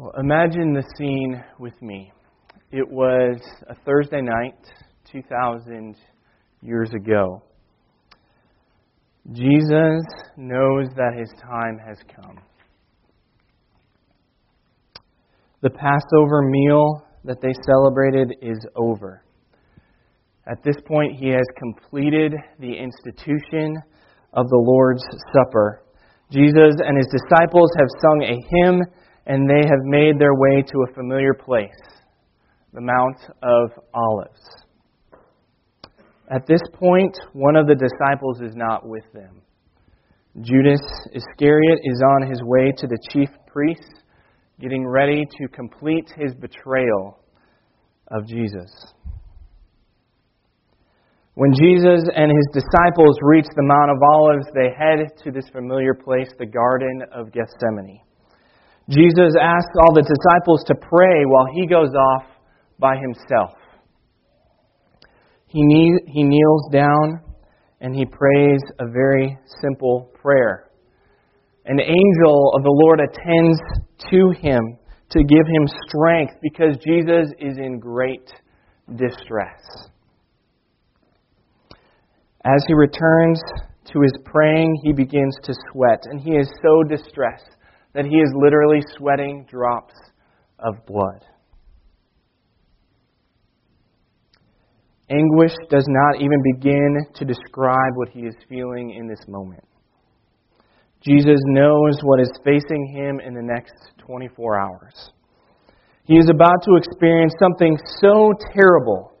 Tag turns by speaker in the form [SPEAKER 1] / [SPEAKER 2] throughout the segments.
[SPEAKER 1] Well, imagine the scene with me. It was a Thursday night, 2,000 years ago. Jesus knows that his time has come. The Passover meal that they celebrated is over. At this point, he has completed the institution of the Lord's Supper. Jesus and his disciples have sung a hymn and they have made their way to a familiar place, the Mount of Olives. At this point, one of the disciples is not with them. Judas Iscariot is on his way to the chief priests, getting ready to complete his betrayal of Jesus. When Jesus and his disciples reach the Mount of Olives, they head to this familiar place, the Garden of Gethsemane. Jesus asks all the disciples to pray while he goes off by himself. He, knee, he kneels down and he prays a very simple prayer. An angel of the Lord attends to him to give him strength because Jesus is in great distress. As he returns to his praying, he begins to sweat, and he is so distressed that he is literally sweating drops of blood. Anguish does not even begin to describe what he is feeling in this moment. Jesus knows what is facing him in the next 24 hours. He is about to experience something so terrible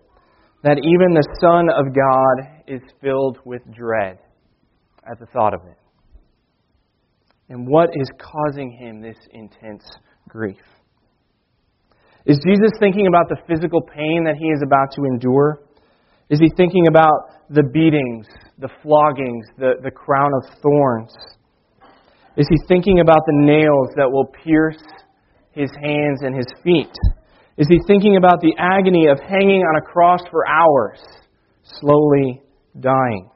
[SPEAKER 1] that even the Son of God is filled with dread at the thought of it. And what is causing him this intense grief? Is Jesus thinking about the physical pain that he is about to endure? Is he thinking about the beatings, the floggings, the, the crown of thorns? Is he thinking about the nails that will pierce his hands and his feet? Is he thinking about the agony of hanging on a cross for hours, slowly dying?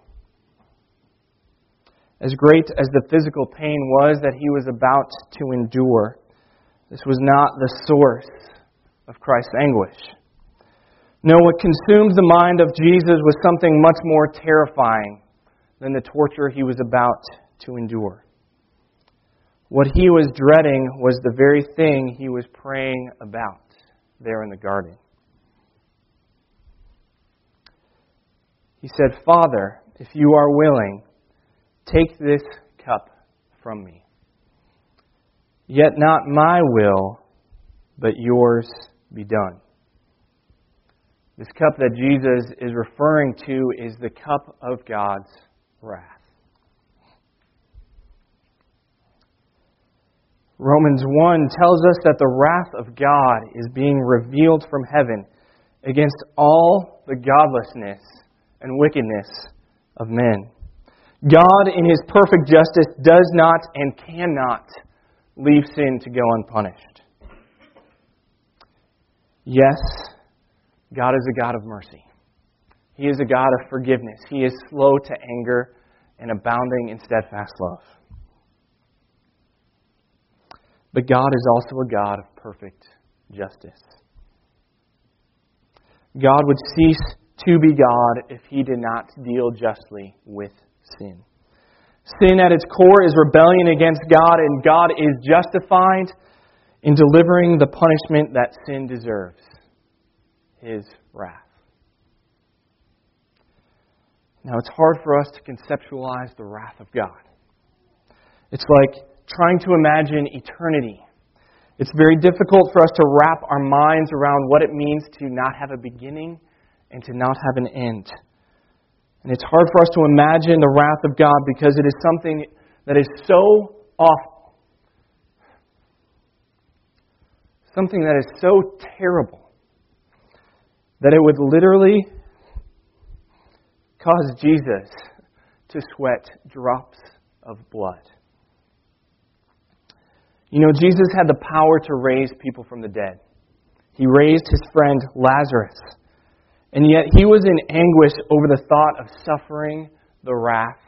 [SPEAKER 1] As great as the physical pain was that he was about to endure, this was not the source of Christ's anguish. No, what consumed the mind of Jesus was something much more terrifying than the torture he was about to endure. What he was dreading was the very thing he was praying about there in the garden. He said, Father, if you are willing, take this cup from me. Yet not my will, but yours be done. This cup that Jesus is referring to is the cup of God's wrath. Romans 1 tells us that the wrath of God is being revealed from heaven against all the godlessness and wickedness of men. God, in His perfect justice, does not and cannot leave sin to go unpunished. Yes, God is a God of mercy. He is a God of forgiveness. He is slow to anger and abounding in steadfast love. But God is also a God of perfect justice. God would cease to be God if he did not deal justly with sin. Sin at its core is rebellion against God, and God is justified in delivering the punishment that sin deserves his wrath. Now, it's hard for us to conceptualize the wrath of God. It's like trying to imagine eternity. It's very difficult for us to wrap our minds around what it means to not have a beginning and to not have an end. And it's hard for us to imagine the wrath of God because it is something that is so awful, something that is so terrible, that it would literally cause Jesus to sweat drops of blood. You know, Jesus had the power to raise people from the dead. He raised his friend Lazarus. And yet he was in anguish over the thought of suffering the wrath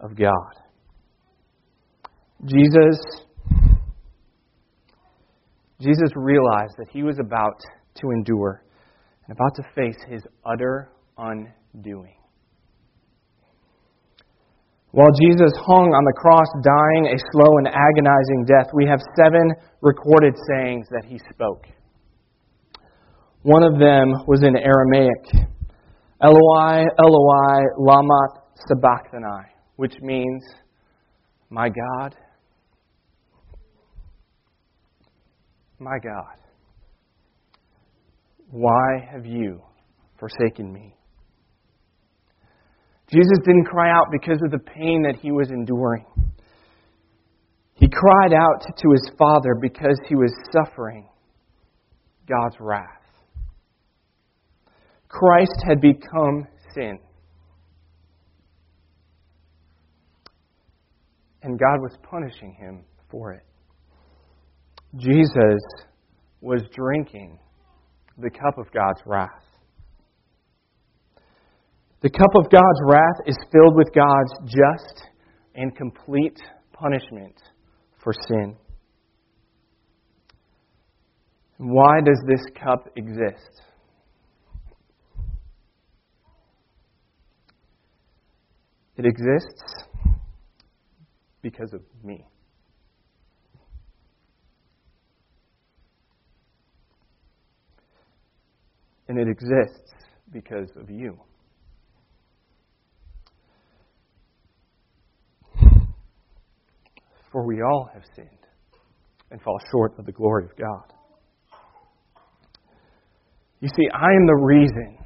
[SPEAKER 1] of God. Jesus, Jesus realized that he was about to endure and about to face his utter undoing. While Jesus hung on the cross, dying a slow and agonizing death, we have seven recorded sayings that he spoke. One of them was in Aramaic Eloi, Eloi, lama sabachthani, which means, My God, my God, why have you forsaken me? Jesus didn't cry out because of the pain that he was enduring. He cried out to his Father because he was suffering God's wrath. Christ had become sin. And God was punishing him for it. Jesus was drinking the cup of God's wrath. The cup of God's wrath is filled with God's just and complete punishment for sin. Why does this cup exist? It exists because of me. And it exists because of you. For we all have sinned and fall short of the glory of God. You see, I am the reason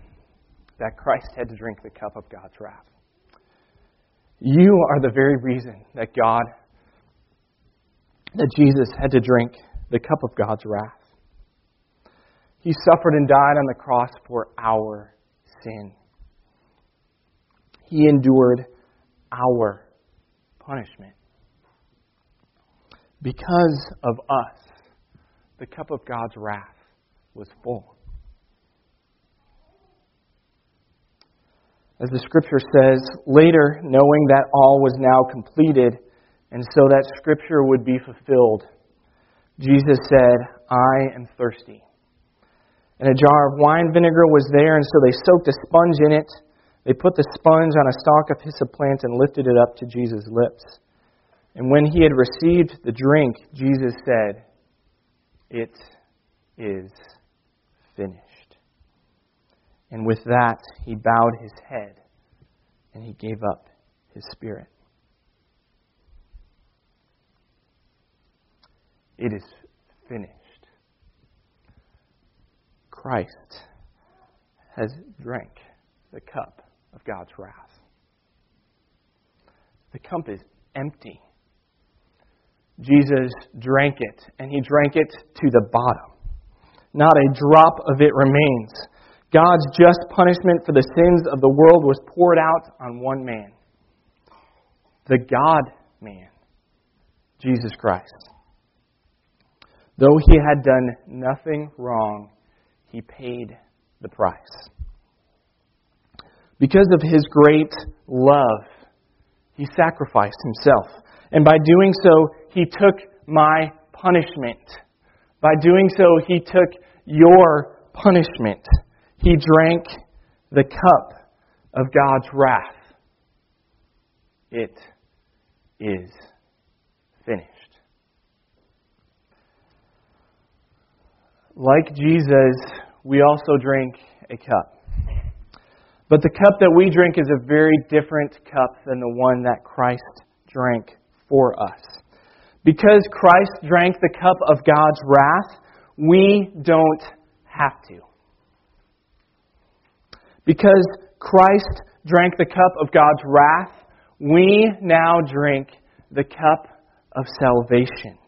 [SPEAKER 1] that Christ had to drink the cup of God's wrath. You are the very reason that God, that Jesus had to drink the cup of God's wrath. He suffered and died on the cross for our sin. He endured our punishment. Because of us, the cup of God's wrath was full. As the scripture says, later, knowing that all was now completed, and so that scripture would be fulfilled, Jesus said, I am thirsty. And a jar of wine vinegar was there, and so they soaked a sponge in it. They put the sponge on a stalk of hyssop plant and lifted it up to Jesus' lips. And when he had received the drink, Jesus said, It is finished. And with that, he bowed his head and he gave up his spirit. It is finished. Christ has drank the cup of God's wrath. The cup is empty. Jesus drank it, and he drank it to the bottom. Not a drop of it remains. God's just punishment for the sins of the world was poured out on one man the God man, Jesus Christ. Though he had done nothing wrong, he paid the price. Because of his great love, he sacrificed himself. And by doing so, he took my punishment. By doing so, he took your punishment. He drank the cup of God's wrath. It is finished. Like Jesus, we also drink a cup. But the cup that we drink is a very different cup than the one that Christ drank for us. Because Christ drank the cup of God's wrath, we don't have to. Because Christ drank the cup of God's wrath, we now drink the cup of salvation.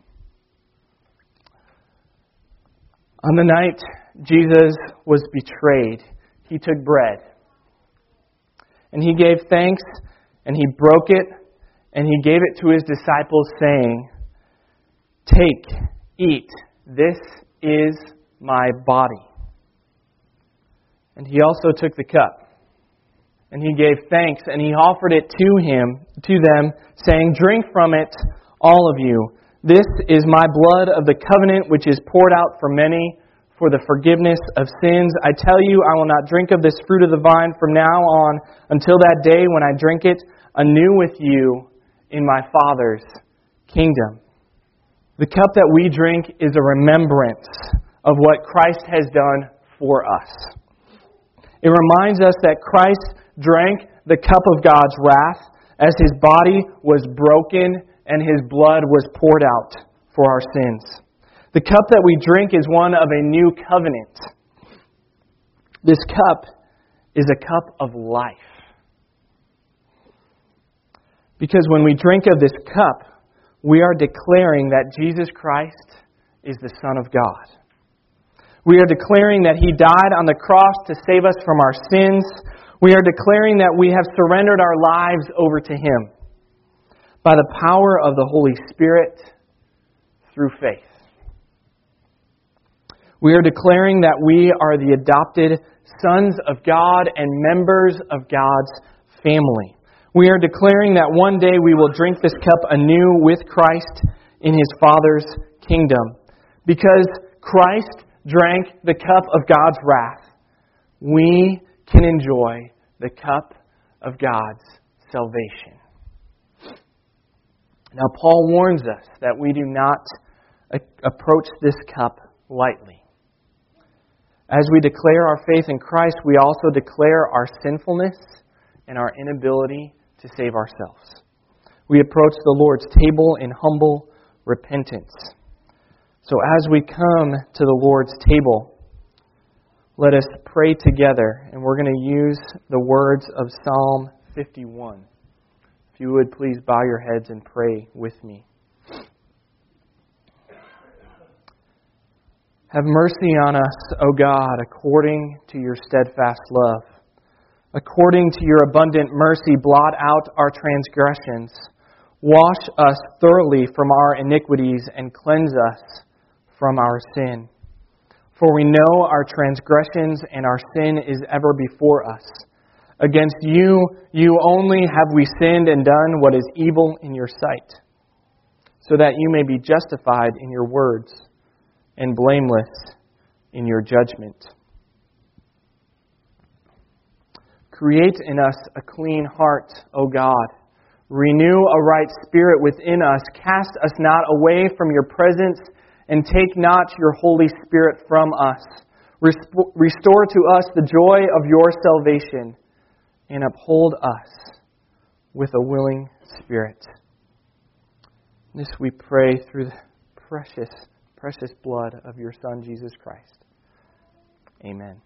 [SPEAKER 1] On the night Jesus was betrayed, he took bread and he gave thanks and he broke it and he gave it to his disciples, saying, Take, eat, this is my body. And he also took the cup. And he gave thanks, and he offered it to him, to them, saying, Drink from it, all of you. This is my blood of the covenant, which is poured out for many for the forgiveness of sins. I tell you, I will not drink of this fruit of the vine from now on until that day when I drink it anew with you in my Father's kingdom. The cup that we drink is a remembrance of what Christ has done for us. It reminds us that Christ drank the cup of God's wrath as his body was broken and his blood was poured out for our sins. The cup that we drink is one of a new covenant. This cup is a cup of life. Because when we drink of this cup, we are declaring that Jesus Christ is the Son of God. We are declaring that He died on the cross to save us from our sins. We are declaring that we have surrendered our lives over to Him by the power of the Holy Spirit through faith. We are declaring that we are the adopted sons of God and members of God's family. We are declaring that one day we will drink this cup anew with Christ in his Father's kingdom. Because Christ drank the cup of God's wrath, we can enjoy the cup of God's salvation. Now, Paul warns us that we do not approach this cup lightly. As we declare our faith in Christ, we also declare our sinfulness and our inability to save ourselves. We approach the Lord's table in humble repentance. So as we come to the Lord's table, let us pray together, and we're going to use the words of Psalm 51. If you would please bow your heads and pray with me. Have mercy on us, O God, according to your steadfast love. According to your abundant mercy, blot out our transgressions. Wash us thoroughly from our iniquities and cleanse us from our sin. For we know our transgressions and our sin is ever before us. Against you, you only have we sinned and done what is evil in your sight, so that you may be justified in your words and blameless in your judgment. Create in us a clean heart, O God. Renew a right spirit within us. Cast us not away from your presence, and take not your Holy Spirit from us. Restore to us the joy of your salvation, and uphold us with a willing spirit. This we pray through the precious precious blood of your Son, Jesus Christ. Amen.